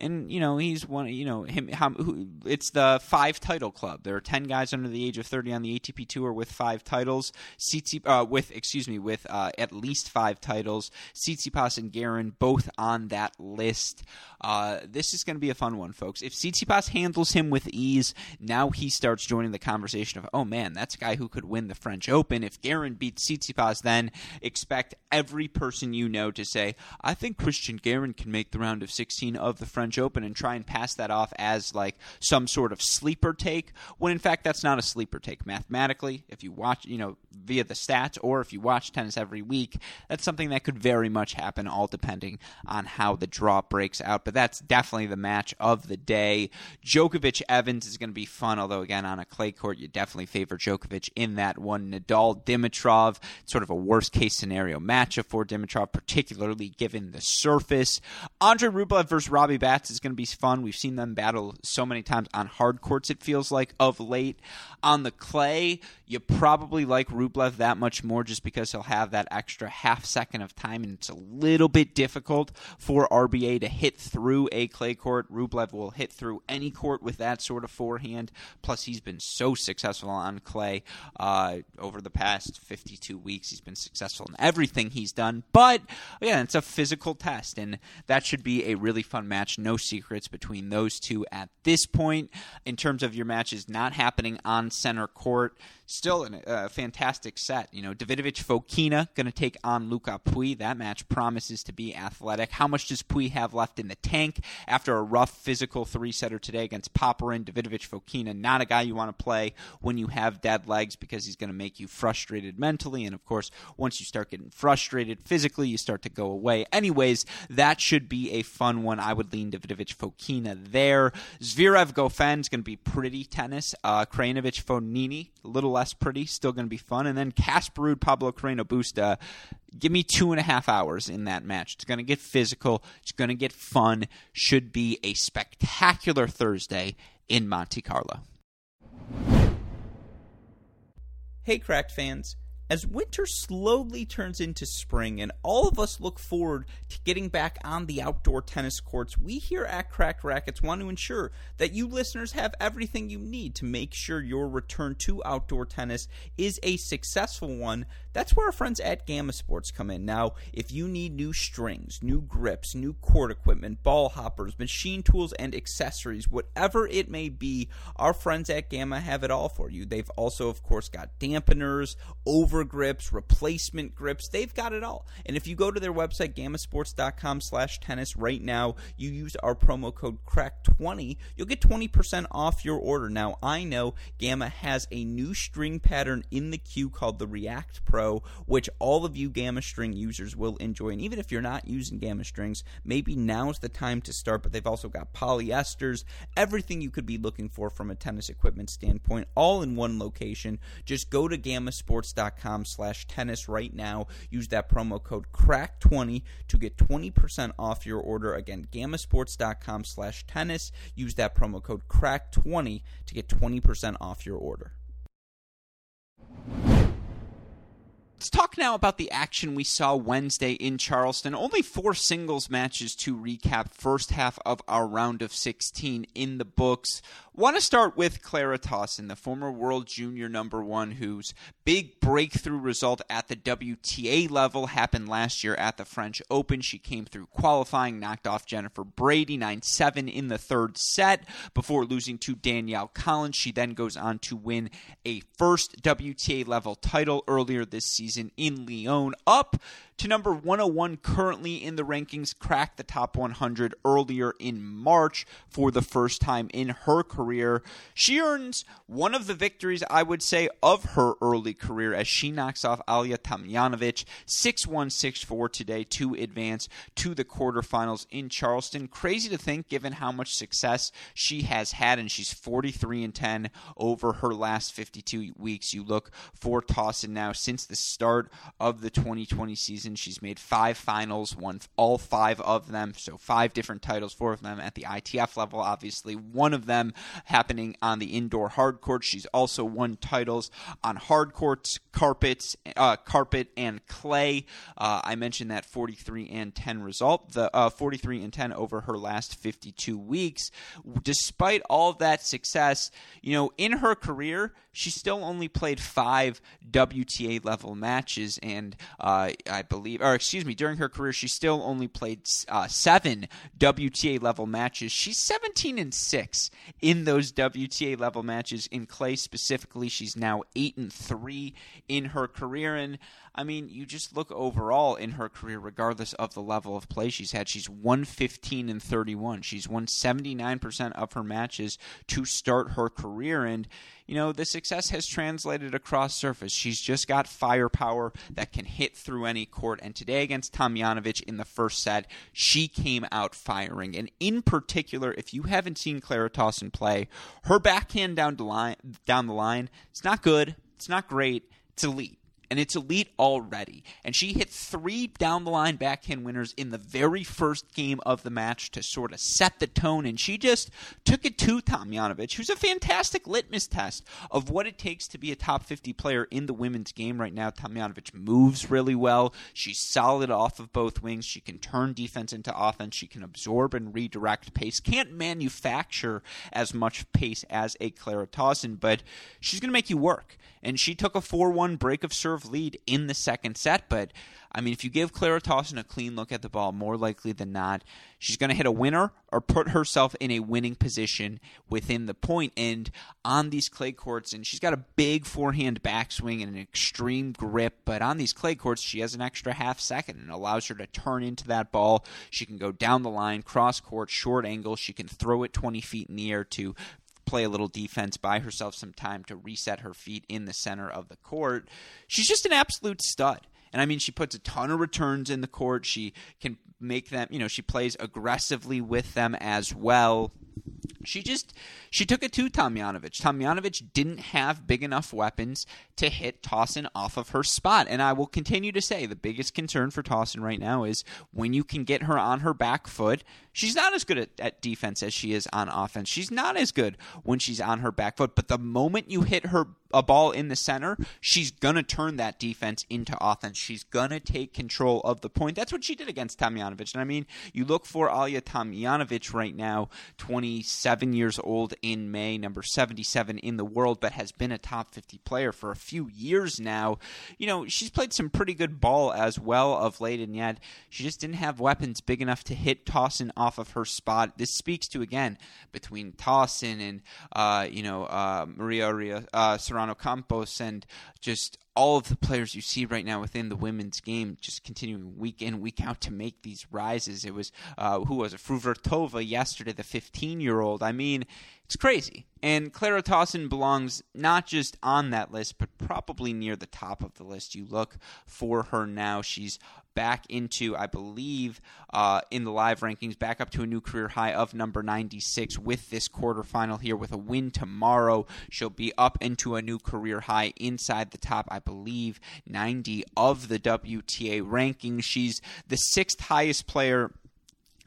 and you know he's one. You know him. How, who, it's the five title club. There are ten guys under the age of thirty on the ATP tour with five titles. CT, uh, with excuse me, with uh, at least five titles. Tsitsipas and Garin both on that list. Uh, this is going to be a fun one, folks. If Tsitsipas handles him with ease, now he starts joining the conversation of, oh man, that's a guy who could win the French Open. If Garin beats Tsitsipas, then expect every person you know to say, I think Christian Garin can make the round of 16 of the French Open and try and pass that off as like some sort of sleeper take, when in fact that's not a sleeper take. Mathematically, if you watch, you know, via the stats or if you watch tennis every week, that's something that could very much happen, all depending on how the draw breaks out. But that's definitely the match of the day. Djokovic Evans is going to be fun, although again on a clay court, you definitely favor Djokovic in that one. Nadal Dimitrov, sort of a worst case scenario matchup for Dimitrov, particularly given the surface. Andre Rublev versus Robbie Batts is going to be fun. We've seen them battle so many times on hard courts, it feels like, of late. On the clay, you probably like Rublev that much more just because he'll have that extra half second of time, and it's a little bit difficult for RBA to hit through a clay court. Rublev will hit through any court with that sort of forehand. Plus, he's been so successful on clay uh, over the past 52 weeks. He's been successful in everything he's done. But again, it's a physical test, and that should be a really fun match. No secrets between those two at this point. In terms of your matches not happening on center court, still a uh, fantastic set. You know, Davidovich Fokina going to take on Lucas Pouille. That match promises to be athletic. How much does Pouille have left in the tank after a rough physical three setter today against Popyrin? Davidovich Fokina, not a guy you want to play when you have dead legs because he's going to make you frustrated mentally. And of course, once you start getting frustrated physically, you start to go away. Anyways, that should be a fun one. I would lean Davidovich Fokina there. Zverev Goffin is going to be pretty tennis. Uh, Krajinovic Fognini, a little less pretty, still going to be fun. And then Casper Ruud, Pablo Carreno Busta. Give me two and a half hours in that match. It's going to get physical. It's going to get fun. Should be a spectacular Thursday in Monte Carlo. Hey, Cracked fans. As winter slowly turns into spring and all of us look forward to getting back on the outdoor tennis courts, we here at Cracked Racquets want to ensure that you listeners have everything you need to make sure your return to outdoor tennis is a successful one. That's where our friends at Gamma Sports come in. Now, if you need new strings, new grips, new court equipment, ball hoppers, machine tools, and accessories, whatever it may be, our friends at Gamma have it all for you. They've also, of course, got dampeners, overgrips, replacement grips. They've got it all. And if you go to their website, gammasports.com slash tennis right now, you use our promo code CRACK20, you'll get 20% off your order. Now, I know Gamma has a new string pattern in the queue called the React Pro, which all of you Gamma string users will enjoy. And even if you're not using Gamma strings, maybe now's the time to start. But they've also got polyesters, everything you could be looking for from a tennis equipment standpoint, all in one location. Just go to gammasports.com slash tennis right now. Use that promo code CRACK20 to get 20% off your order. Again, gammasports.com slash tennis. Use that promo code CRACK20 to get 20% off your order. Let's talk now about the action we saw Wednesday in Charleston. Only four singles matches to recap. First half of our round of 16 in the books. Want to start with Clara Tauson, the former world junior number one, whose big breakthrough result at the WTA level happened last year at the French Open. She came through qualifying, knocked off Jennifer Brady 9 7 in the third set before losing to Danielle Collins. She then goes on to win a first WTA level title earlier this season in Lyon, up to number 101 currently in the rankings, cracked the top 100 earlier in March for the first time in her career. She earns one of the victories, I would say, of her early career as she knocks off Ajla Tomljanovic 6 1 6 4 today to advance to the quarterfinals in Charleston. Crazy to think given how much success she has had, and she's 43 and 10 over her last 52 weeks. You look for Tauson now since the start of the 2020 season season. She's made five finals, won all five of them, so five different titles, four of them at the ITF level, obviously. One of them happening on the indoor hard court. She's also won titles on hard courts, carpets, uh, carpet, and clay. Uh, I mentioned that 43 and 10 result, the uh, 43 and 10 over her last 52 weeks. Despite all of that success, you know, in her career, she still only played five WTA level matches, and uh, I believe, or excuse me, during her career, she still only played uh, seven WTA level matches. She's 17 and six in those WTA level matches. In clay specifically, she's now eight and three in her career, and I mean, you just look overall in her career, regardless of the level of play she's had, she's 115 and 31. She's won 79% of her matches to start her career. And, you know, the success has translated across surface. She's just got firepower that can hit through any court. And today against Tomljanovic in the first set, she came out firing. And in particular, if you haven't seen Clara Tauson play, her backhand down the line, down the line, it's not good. It's not great. It's elite and it's elite already. And she hit three down the line backhand winners in the very first game of the match to sort of set the tone, and she just took it to Tomljanovic, who's a fantastic litmus test of what it takes to be a top 50 player in the women's game right now. Tomljanovic moves really well. She's solid off of both wings. She can turn defense into offense. She can absorb and redirect pace. Can't manufacture as much pace as a Clara Tauson, but she's going to make you work. And she took a 4 1 break of serve lead in the second set, but I mean, if you give Clara Tauson a clean look at the ball, more likely than not, she's going to hit a winner or put herself in a winning position within the point. And on these clay courts, and she's got a big forehand backswing and an extreme grip, but on these clay courts, she has an extra half second and allows her to turn into that ball. She can go down the line, cross court, short angle. She can throw it 20 feet in the air to play a little defense, buy herself some time to reset her feet in the center of the court. She's just an absolute stud. And I mean, she puts a ton of returns in the court. She can make them, you know, she plays aggressively with them as well. She just she took it to Tomljanovic. Tomljanovic didn't have big enough weapons to hit Tauson off of her spot. And I will continue to say the biggest concern for Tauson right now is when you can get her on her back foot. She's not as good at, at defense as she is on offense. She's not as good when she's on her back foot. But the moment you hit her a ball in the center, she's gonna turn that defense into offense. She's gonna take control of the point. That's what she did against Tomljanovic. And I mean, you look for Ajla Tomljanovic right now, 27 years old in May, number 77 in the world, but has been a top 50 player for a few years now. You know, she's played some pretty good ball as well of late, and yet she just didn't have weapons big enough to hit Tauson off of her spot. This speaks to again between Tauson and uh, you know uh, Maria Ria, uh, Campos and just all of the players you see right now within the women's game just continuing week in week out to make these rises. It was uh, who was it? Fruhvirtova yesterday the 15 year old I mean it's crazy and Clara Tauson belongs not just on that list but probably near the top of the list you look for her now she's back into, I believe, uh, in the live rankings, back up to a new career high of number 96 with this quarterfinal here. With a win tomorrow, she'll be up into a new career high inside the top, I believe, 90 of the WTA rankings. She's the sixth highest player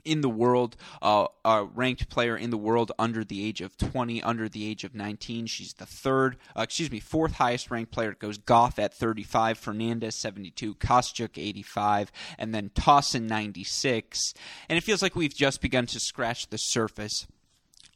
in the world, uh, a ranked player in the world under the age of 20, under the age of 19. She's the third, uh, excuse me, fourth highest ranked player. It goes Gauff at 35, Fernandez 72, Kostyuk 85, and then Tauson 96. And it feels like we've just begun to scratch the surface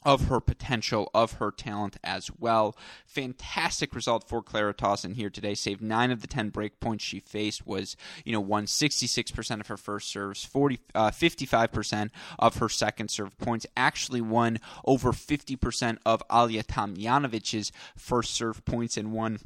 of her potential, of her talent as well. Fantastic result for Clara Tauson here today. Saved nine of the ten break points she faced. Was you know won sixty six percent of her first serves, 40, uh, 55% of her second serve points. Actually won over fifty percent of Ajla Tomljanovic's first serve points and won.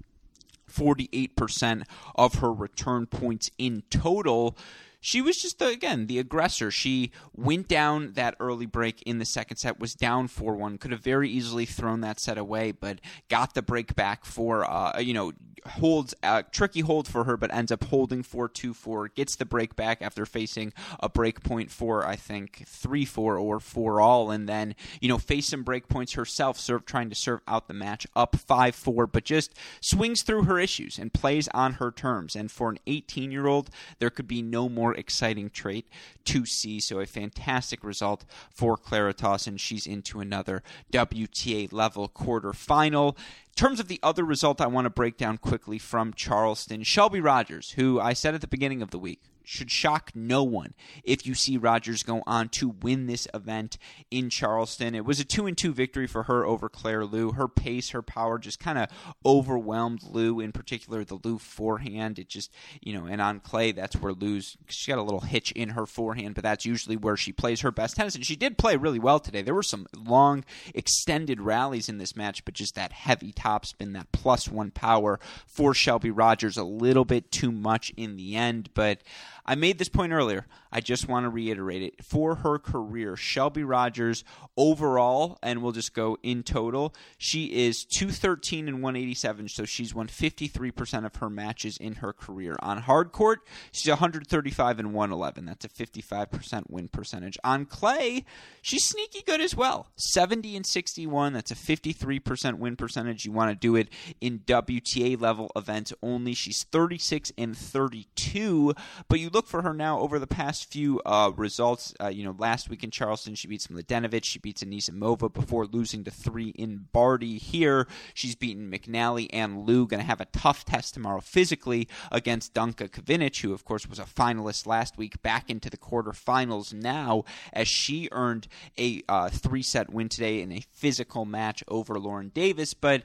48% of her return points in total she was just the, again the aggressor. She went down that early break in the second set, was down four one, could have very easily thrown that set away, but got the break back for uh, you know holds a tricky hold for her, but ends up holding four two four, gets the break back after facing a break point for I think three four or four all, and then you know face some break points herself, serve trying to serve out the match up five four, but just swings through her issues and plays on her terms. And for an 18 year old, there could be no more more exciting trait to see. So a fantastic result for Claritas, and She's into another WTA level quarterfinal. In terms of the other result, I want to break down quickly from Charleston. Shelby Rogers, who I said at the beginning of the week should shock no one if you see Rogers go on to win this event in Charleston. It was a 2 and 2 victory for her over Claire Liu. Her pace, her power just kind of overwhelmed Liu, in particular the Liu forehand. It just, you know, and on clay, that's where Liu's, she got a little hitch in her forehand, but that's usually where she plays her best tennis. And she did play really well today. There were some long, extended rallies in this match, but just that heavy topspin, that plus one power for Shelby Rogers, a little bit too much in the end. But I made this point earlier. I just want to reiterate it. For her career, Shelby Rogers overall, and we'll just go in total, she is 213 and 187, so she's won 53% of her matches in her career. On hard court, she's 135 and 111. That's a 55% win percentage. On clay, she's sneaky good as well. 70 and 61. That's a 53% win percentage. You want to do it in WTA level events only. She's 36 and 32, but you look for her now over the past few uh, results. Uh, you know, last week in Charleston, she beats Mladenovic. She beats Anisimova before losing to three in Barty. Here, she's beaten McNally and Liu. Going to have a tough test tomorrow physically against Danka Kovinic, who, of course, was a finalist last week, back into the quarterfinals now as she earned a uh, three set win today in a physical match over Lauren Davis. But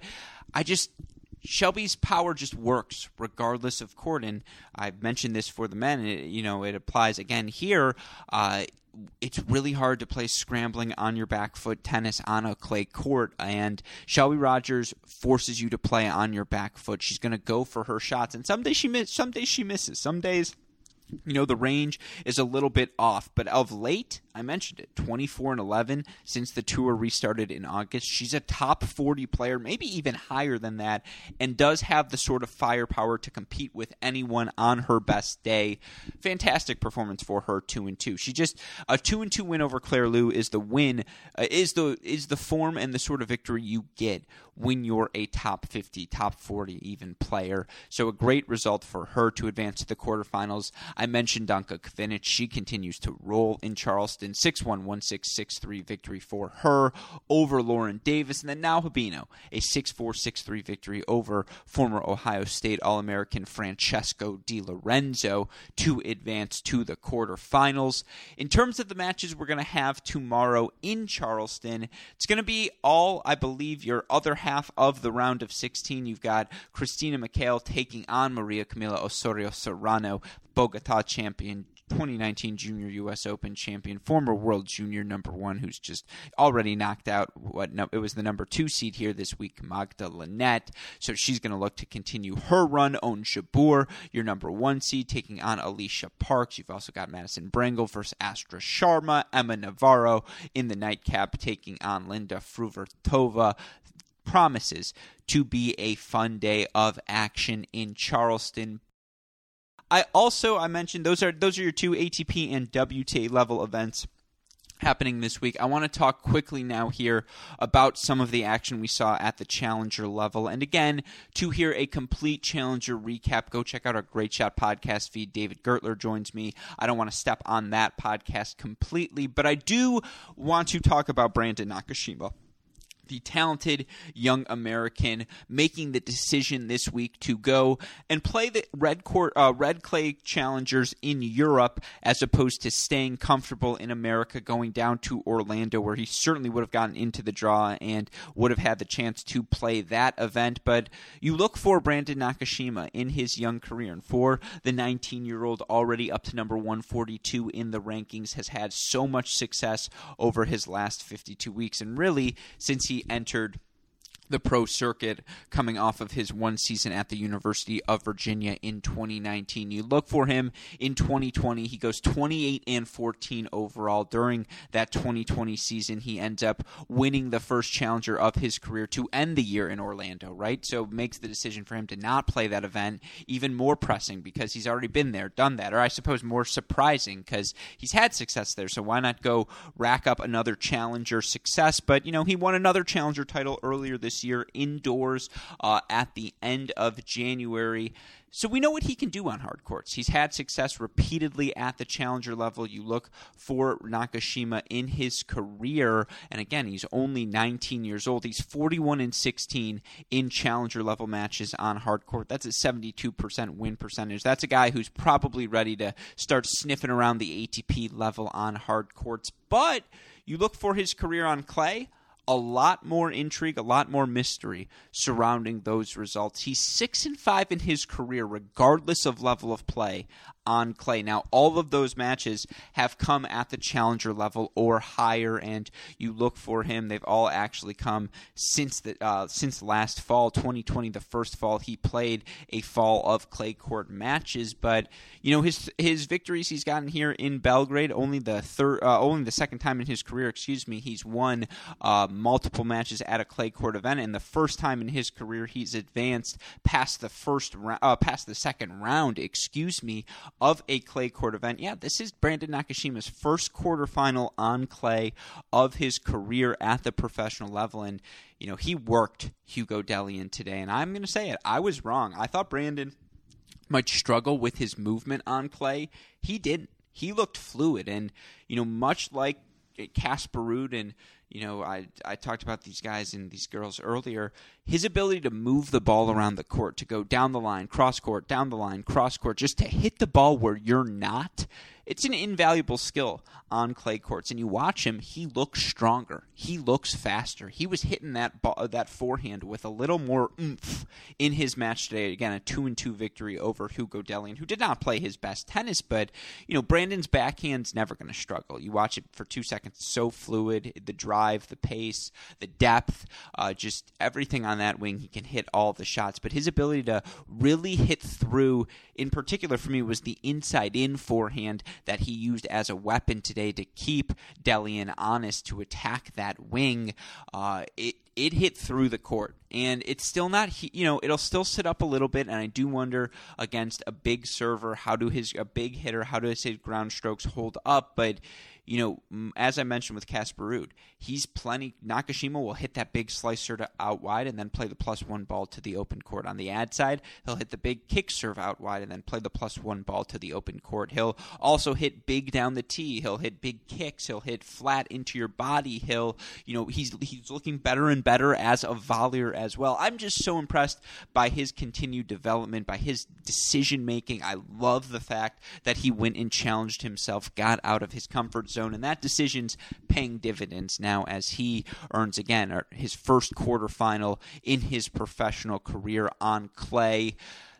I just Shelby's power just works regardless of court, and I've mentioned this for the men. It, you know, it applies again here. Uh, it's really hard to play scrambling on your back foot tennis on a clay court, and Shelby Rogers forces you to play on your back foot. She's going to go for her shots, and some days she miss, some days she misses, some days you know the range is a little bit off but of late i mentioned it 24 and 11 since the tour restarted in august. She's a top 40 player maybe even higher than that and does have the sort of firepower to compete with anyone on her best day. Fantastic performance for her 2 and 2 she just a 2 and 2 win over claire liu is the win uh, is the is the form and the sort of victory you get when you're a top 50 top 40 even player. So a great result for her to advance to the quarterfinals. I mentioned Danka Kovinic. She continues to roll in Charleston. 6 1 1 6 6 3 victory for her over Lauren Davis. And then now Habino, a 6 4 6 3 victory over former Ohio State All American Francesca Di Lorenzo to advance to the quarterfinals. In terms of the matches we're going to have tomorrow in Charleston, it's going to be all, I believe, your other half of the round of 16. You've got Christina McHale taking on Maria Camila Osorio Serrano. Bogota champion, 2019 Junior U.S. Open champion, former World Junior number one, who's just already knocked out what no, it was the number two seed here this week, Magda Linette. So she's going to look to continue her run. Ons Jabeur, your number one seed, taking on Alicia Parks. You've also got Madison Brengle versus Astra Sharma, Emma Navarro in the nightcap, taking on Linda Fruhvirtova promises to be a fun day of action in Charleston. I also I mentioned those are those are your two ATP and WTA level events happening this week. I want to talk quickly now here about some of the action we saw at the challenger level. And again, to hear a complete challenger recap, go check out our Great Shot podcast feed. David Gertler joins me. I don't want to step on that podcast completely, but I do want to talk about Brandon Nakashima the talented young American making the decision this week to go and play the red court, uh, red clay challengers in Europe as opposed to staying comfortable in America, going down to Orlando where he certainly would have gotten into the draw and would have had the chance to play that event. But you look for Brandon Nakashima in his young career, and for the 19 year old already up to number 142 in the rankings, has had so much success over his last 52 weeks, and really since he entered the pro circuit coming off of his one season at the University of Virginia in 2019. You look for him in 2020. He goes 28 and 14 overall. During that 2020 season, he ends up winning the first challenger of his career to end the year in Orlando, right? So makes the decision for him to not play that event even more pressing because he's already been there, done that, or I suppose more surprising because he's had success there. So why not go rack up another challenger success? But, you know, he won another challenger title earlier this this year indoors uh, at the end of January. So we know what he can do on hard courts. He's had success repeatedly at the challenger level. You look for Nakashima in his career, and again, he's only 19 years old. He's 41 and 16 in challenger level matches on hard court. That's a 72% win percentage. That's a guy who's probably ready to start sniffing around the ATP level on hard courts. But you look for his career on clay a lot more intrigue, a lot more mystery surrounding those results. He's six and five in his career, regardless of level of play on clay. Now, all of those matches have come at the challenger level or higher, and you look for him. They've all actually come since the uh, since last fall, 2020, the first fall he played a fall of clay court matches. But you know his his victories he's gotten here in Belgrade only the third, uh, only the second time in his career. Excuse me, he's won uh, multiple matches at a clay court event, and the first time in his career he's advanced past the first uh, past the second round. Excuse me of a clay court event. Yeah, this is Brandon Nakashima's first quarterfinal on clay of his career at the professional level. And, you know, he worked Hugo Dellien today. And I'm going to say it. I was wrong. I thought Brandon might struggle with his movement on clay. He didn't. He looked fluid. And, you know, much like Casper Ruud and you know, I I talked about these guys and these girls earlier. His ability to move the ball around the court, to go down the line, cross court, down the line, cross court, just to hit the ball where you're not it's an invaluable skill on clay courts. And you watch him; he looks stronger. He looks faster. He was hitting that ball, that forehand with a little more oomph in his match today. Again, a two and two victory over Hugo Dellien, who did not play his best tennis, but you know Brandon's backhand's never going to struggle. You watch it for two seconds; so fluid. The drive, the pace, the depth, uh, just everything on that wing. He can hit all the shots, but his ability to really hit through, in particular for me, was the inside in forehand that he used as a weapon today to keep Dellien honest to attack that wing. Uh, it it hit through the court and it's still not you know it'll still sit up a little bit and i do wonder against a big server how do his a big hitter how does his ground strokes hold up but you know, as I mentioned with Casper Ruud, he's plenty. Nakashima will hit that big slicer to out wide and then play the plus one ball to the open court. On the ad side, he'll hit the big kick serve out wide and then play the plus one ball to the open court. He'll also hit big down the tee. He'll hit big kicks. He'll hit flat into your body. He'll, you know, he's he's looking better and better as a volleyer as well. I'm just so impressed by his continued development, by his decision making. I love the fact that he went and challenged himself, got out of his comfort zone, and that decision's paying dividends now as he earns again uh, his first quarterfinal in his professional career on clay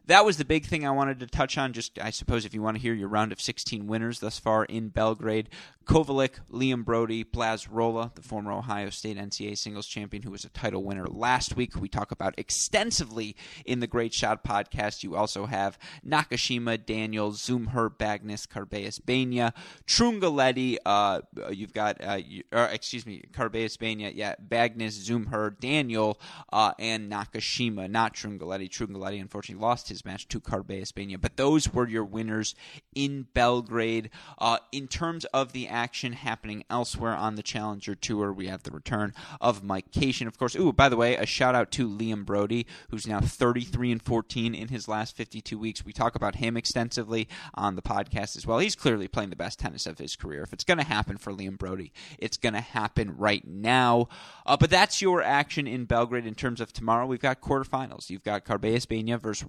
that was the big thing I wanted to touch on. Just, I suppose, if you want to hear your round of 16 winners thus far in Belgrade, Kovalik, Liam Broady, Blaz Rola, the former Ohio State NCAA singles champion who was a title winner last week, we talk about extensively in the Great Shot podcast. You also have Nakashima, Daniel, Dzumhur, Bagnis, Carballes Baena, Trungelliti. Uh, you've got, uh, or, excuse me, Carballes Baena, yeah, Bagnis, Dzumhur, Daniel, uh, and Nakashima, not Trungelliti. Trungelliti unfortunately lost his match to Carballes Baena, but those were your winners in Belgrade. Uh, in terms of the action happening elsewhere on the Challenger Tour. We have the return of Mike Cation, of course. Ooh, by the way, a shout out to Liam Broady, who's now 33 and 14 in his last 52 weeks. We talk about him extensively on the podcast as well. He's clearly playing the best tennis of his career. If it's going to happen for Liam Broady, it's going to happen right now. Uh, but that's your action in Belgrade in terms of tomorrow. We've got quarterfinals. You've got Carballes Baena versus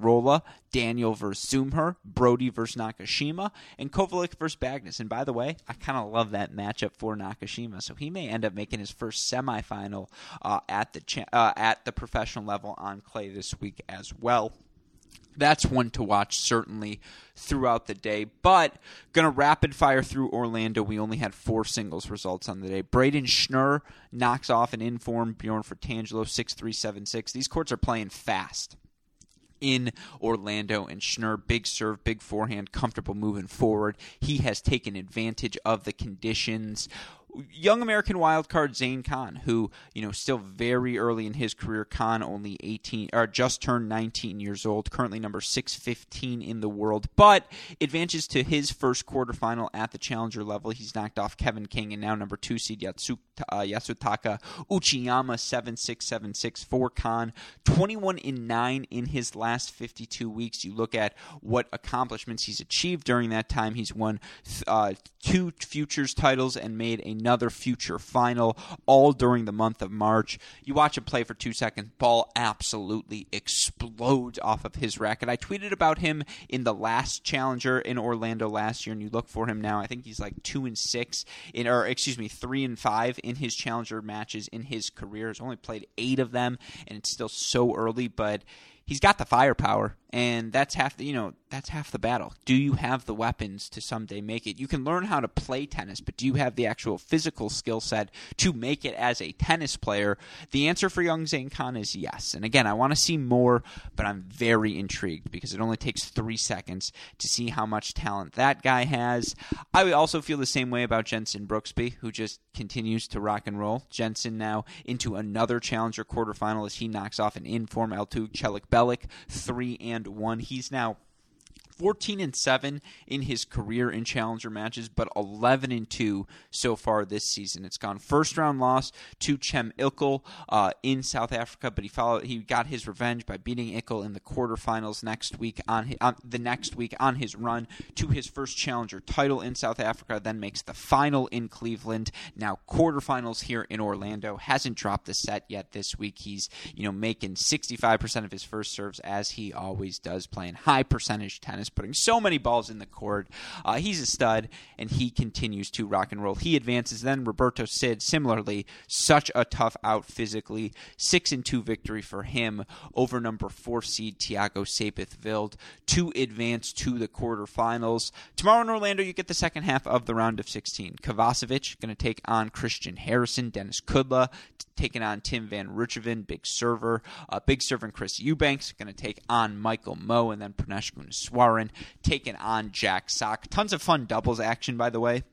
Daniel versus Dzumhur, Broady versus Nakashima, and Kovalik versus Bagnis. And by the way, I kind of love that matchup for Nakashima. So he may end up making his first semifinal uh, at the cha- uh, at the professional level on clay this week as well that's one to watch certainly throughout the day. But gonna rapid fire through Orlando. We only had four singles results on the day. Braden Schnurr knocks off an informed Bjorn Fratangelo six three seven six. These courts are playing fast in Orlando and Schnurr, big serve, big forehand, comfortable moving forward. He has taken advantage of the conditions young American wildcard Zane Khan, who you know still very early in his career. Khan only eighteen or just turned nineteen years old, currently number six fifteen in the world, but advances to his first quarterfinal at the challenger level. He's knocked off Kevin King and now number two seed Yatsu, uh, Yasutaka Uchiyama seven six seven six for Khan. Twenty one in nine in his last fifty two weeks. You look at what accomplishments he's achieved during that time. He's won uh, two futures titles and made a another future final, all during the month of March. You watch him play for two seconds, ball absolutely explodes off of his racket. I tweeted about him in the last challenger in Orlando last year, and you look for him now. I think he's like two and six in, or excuse me, three and five in his challenger matches in his career. He's only played eight of them, and it's still so early, but he's got the firepower, and that's half the you know that's half the battle. Do you have the weapons to someday make it? You can learn how to play tennis, but do you have the actual physical skill set to make it as a tennis player? The answer for young Zane Khan is yes. And again, I want to see more, but I'm very intrigued because it only takes three seconds to see how much talent that guy has. I also feel the same way about Jenson Brooksby, who just continues to rock and roll. Jenson now into another challenger quarterfinal as he knocks off an inform Altug Celikbilek, three and one. He's now 14 and 7 in his career in challenger matches, but 11 and 2 so far this season. It's gone first round loss to Cem Ilkel uh, in South Africa, but he followed he got his revenge by beating Ilkel in the quarterfinals next week on, his, on the next week on his run to his first challenger title in South Africa. Then makes the final in Cleveland. Now quarterfinals here in Orlando. Hasn't dropped a set yet this week. He's you know making 65% of his first serves as he always does, playing high percentage tennis is putting so many balls in the court. Uh, he's a stud, and he continues to rock and roll. He advances. Then Roberto Cid, similarly, such a tough out physically. Six and two victory for him over number four seed Thiago Seyboth Wild to advance to the quarterfinals. Tomorrow in Orlando, you get the second half of the round of 16. Kovacevic going to take on Christian Harrison, Dennis Kudla taking on Tim Van Rijthoven, big server. Uh, big server and Chris Eubanks going to take on Michael Mmoh, and then Prajnesh Gunneswaran taking on Jack Sock. Tons of fun doubles action, by the way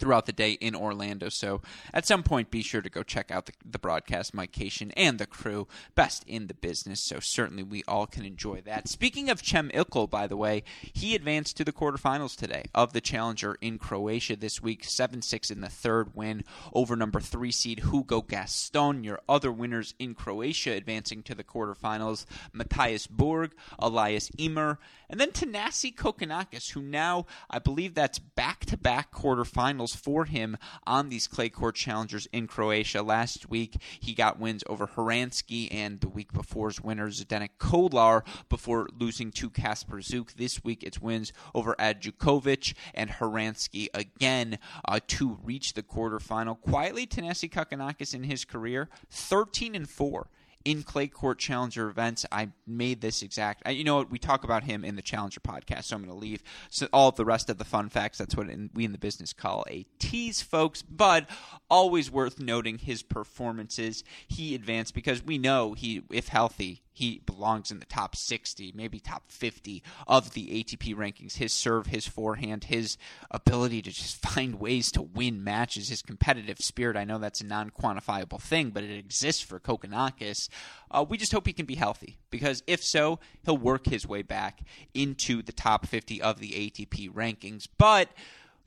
throughout the day in Orlando. So at some point, be sure to go check out the, the broadcast, Mike Cation, and the crew. Best in the business. So certainly we all can enjoy that. Speaking of Cem Ilkel, by the way, he advanced to the quarterfinals today of the Challenger in Croatia this week. 7 6 in the third win over number three seed Hugo Gaston. Your other winners in Croatia advancing to the quarterfinals Matthias Borg, Elias Ymer, and then Thanasi Kokkinakis, who now, I believe that's back to back quarterfinals for him on these clay court challengers in Croatia. Last week, he got wins over Horansky and the week before's winner, Zdenek Kolar, before losing to Kacper Zuk. This week, it's wins over Ajdukovic and Horansky again uh, to reach the quarterfinal. Quietly, Thanasi Kokkinakis in his career, 13 and 4 in clay court challenger events. I made this exact. You know what? We talk about him in the challenger podcast, so I'm going to leave so all of the rest of the fun facts. That's what in, we in the business call a tease, folks. But always worth noting his performances. He advanced because we know he, if healthy, he belongs in the top 60, maybe top 50 of the ATP rankings. His serve, his forehand, his ability to just find ways to win matches, his competitive spirit. I know that's a non quantifiable thing, but it exists for Kokkinakis. Uh, we just hope he can be healthy because if so, he'll work his way back into the top 50 of the ATP rankings. But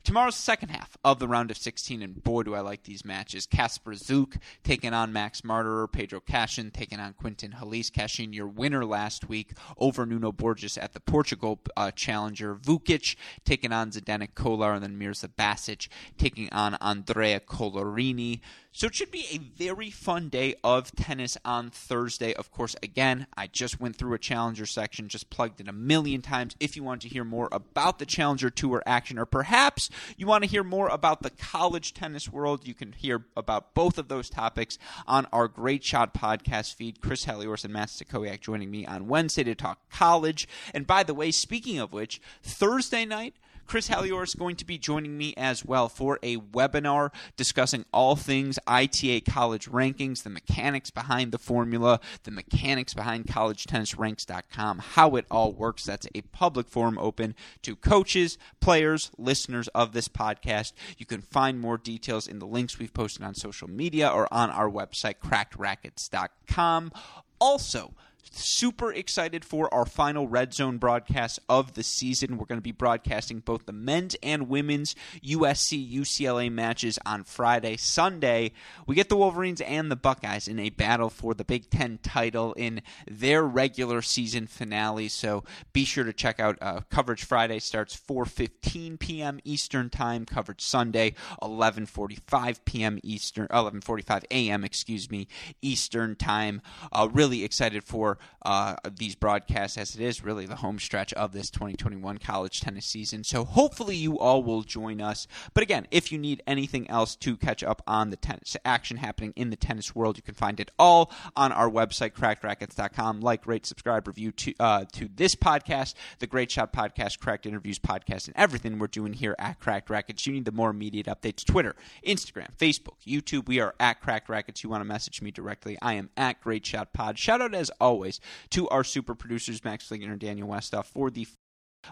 Tomorrow's second half of the round of 16, and boy, do I like these matches. Kacper Zuk taking on Max Marterer, Pedro Cachin taking on Quentin Halys. Cachin, your winner last week over Nuno Borges at the Portugal uh, Challenger. Vukic taking on Zdenek Kolar, and then Mirza Basic taking on Andrea Collarini. So it should be a very fun day of tennis on Thursday. Of course, again, I just went through a Challenger section, just plugged it a million times. If you want to hear more about the Challenger Tour action, or perhaps you want to hear more about the college tennis world, you can hear about both of those topics on our Great Shot podcast feed. Chris Halioris and Matt Stakoyak joining me on Wednesday to talk college. And by the way, speaking of which, Thursday night, Chris Halioris is going to be joining me as well for a webinar discussing all things ITA college rankings, the mechanics behind the formula, the mechanics behind collegetennisranks.com, how it all works. That's a public forum open to coaches, players, listeners of this podcast. You can find more details in the links we've posted on social media or on our website, crackedracquets.com. Also, super excited for our final Red Zone broadcast of the season. We're going to be broadcasting both the men's and women's USC UCLA matches on Friday. Sunday, we get the Wolverines and the Buckeyes in a battle for the Big Ten title in their regular season finale. So be sure to check out uh, coverage Friday starts 4:15 p.m. Eastern Time. Coverage Sunday 11:45 p.m. Eastern 11:45 a.m. Excuse me Eastern Time. Uh, really excited for uh, these broadcasts, as it is really the home stretch of this 2021 college tennis season. So hopefully you all will join us. But again, if you need anything else to catch up on the tennis action happening in the tennis world, you can find it all on our website, crackedracquets.com. Like, rate, subscribe, review to uh, to this podcast, the Great Shot Podcast, Cracked Interviews Podcast, and everything we're doing here at Cracked Racquets. You need the more immediate updates. Twitter, Instagram, Facebook, YouTube. We are at Cracked Racquets. You want to message me directly. I am at Great Shot Pod. Shout out as always to our super producers, Max Fliegner and Daniel Westoff, for the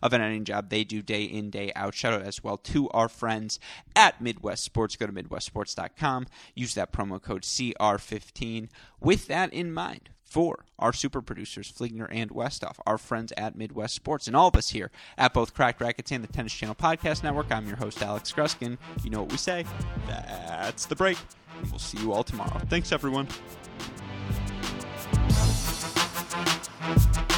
of an editing job they do day in, day out. Shout out as well to our friends at Midwest Sports. Go to MidwestSports.com. Use that promo code CR15. With that in mind, for our super producers, Fliegner and Westoff, our friends at Midwest Sports, and all of us here at both Cracked Racquets and the Tennis Channel Podcast Network. I'm your host, Alex Gruskin. You know what we say. That's the break. We'll see you all tomorrow. Thanks, everyone. Thank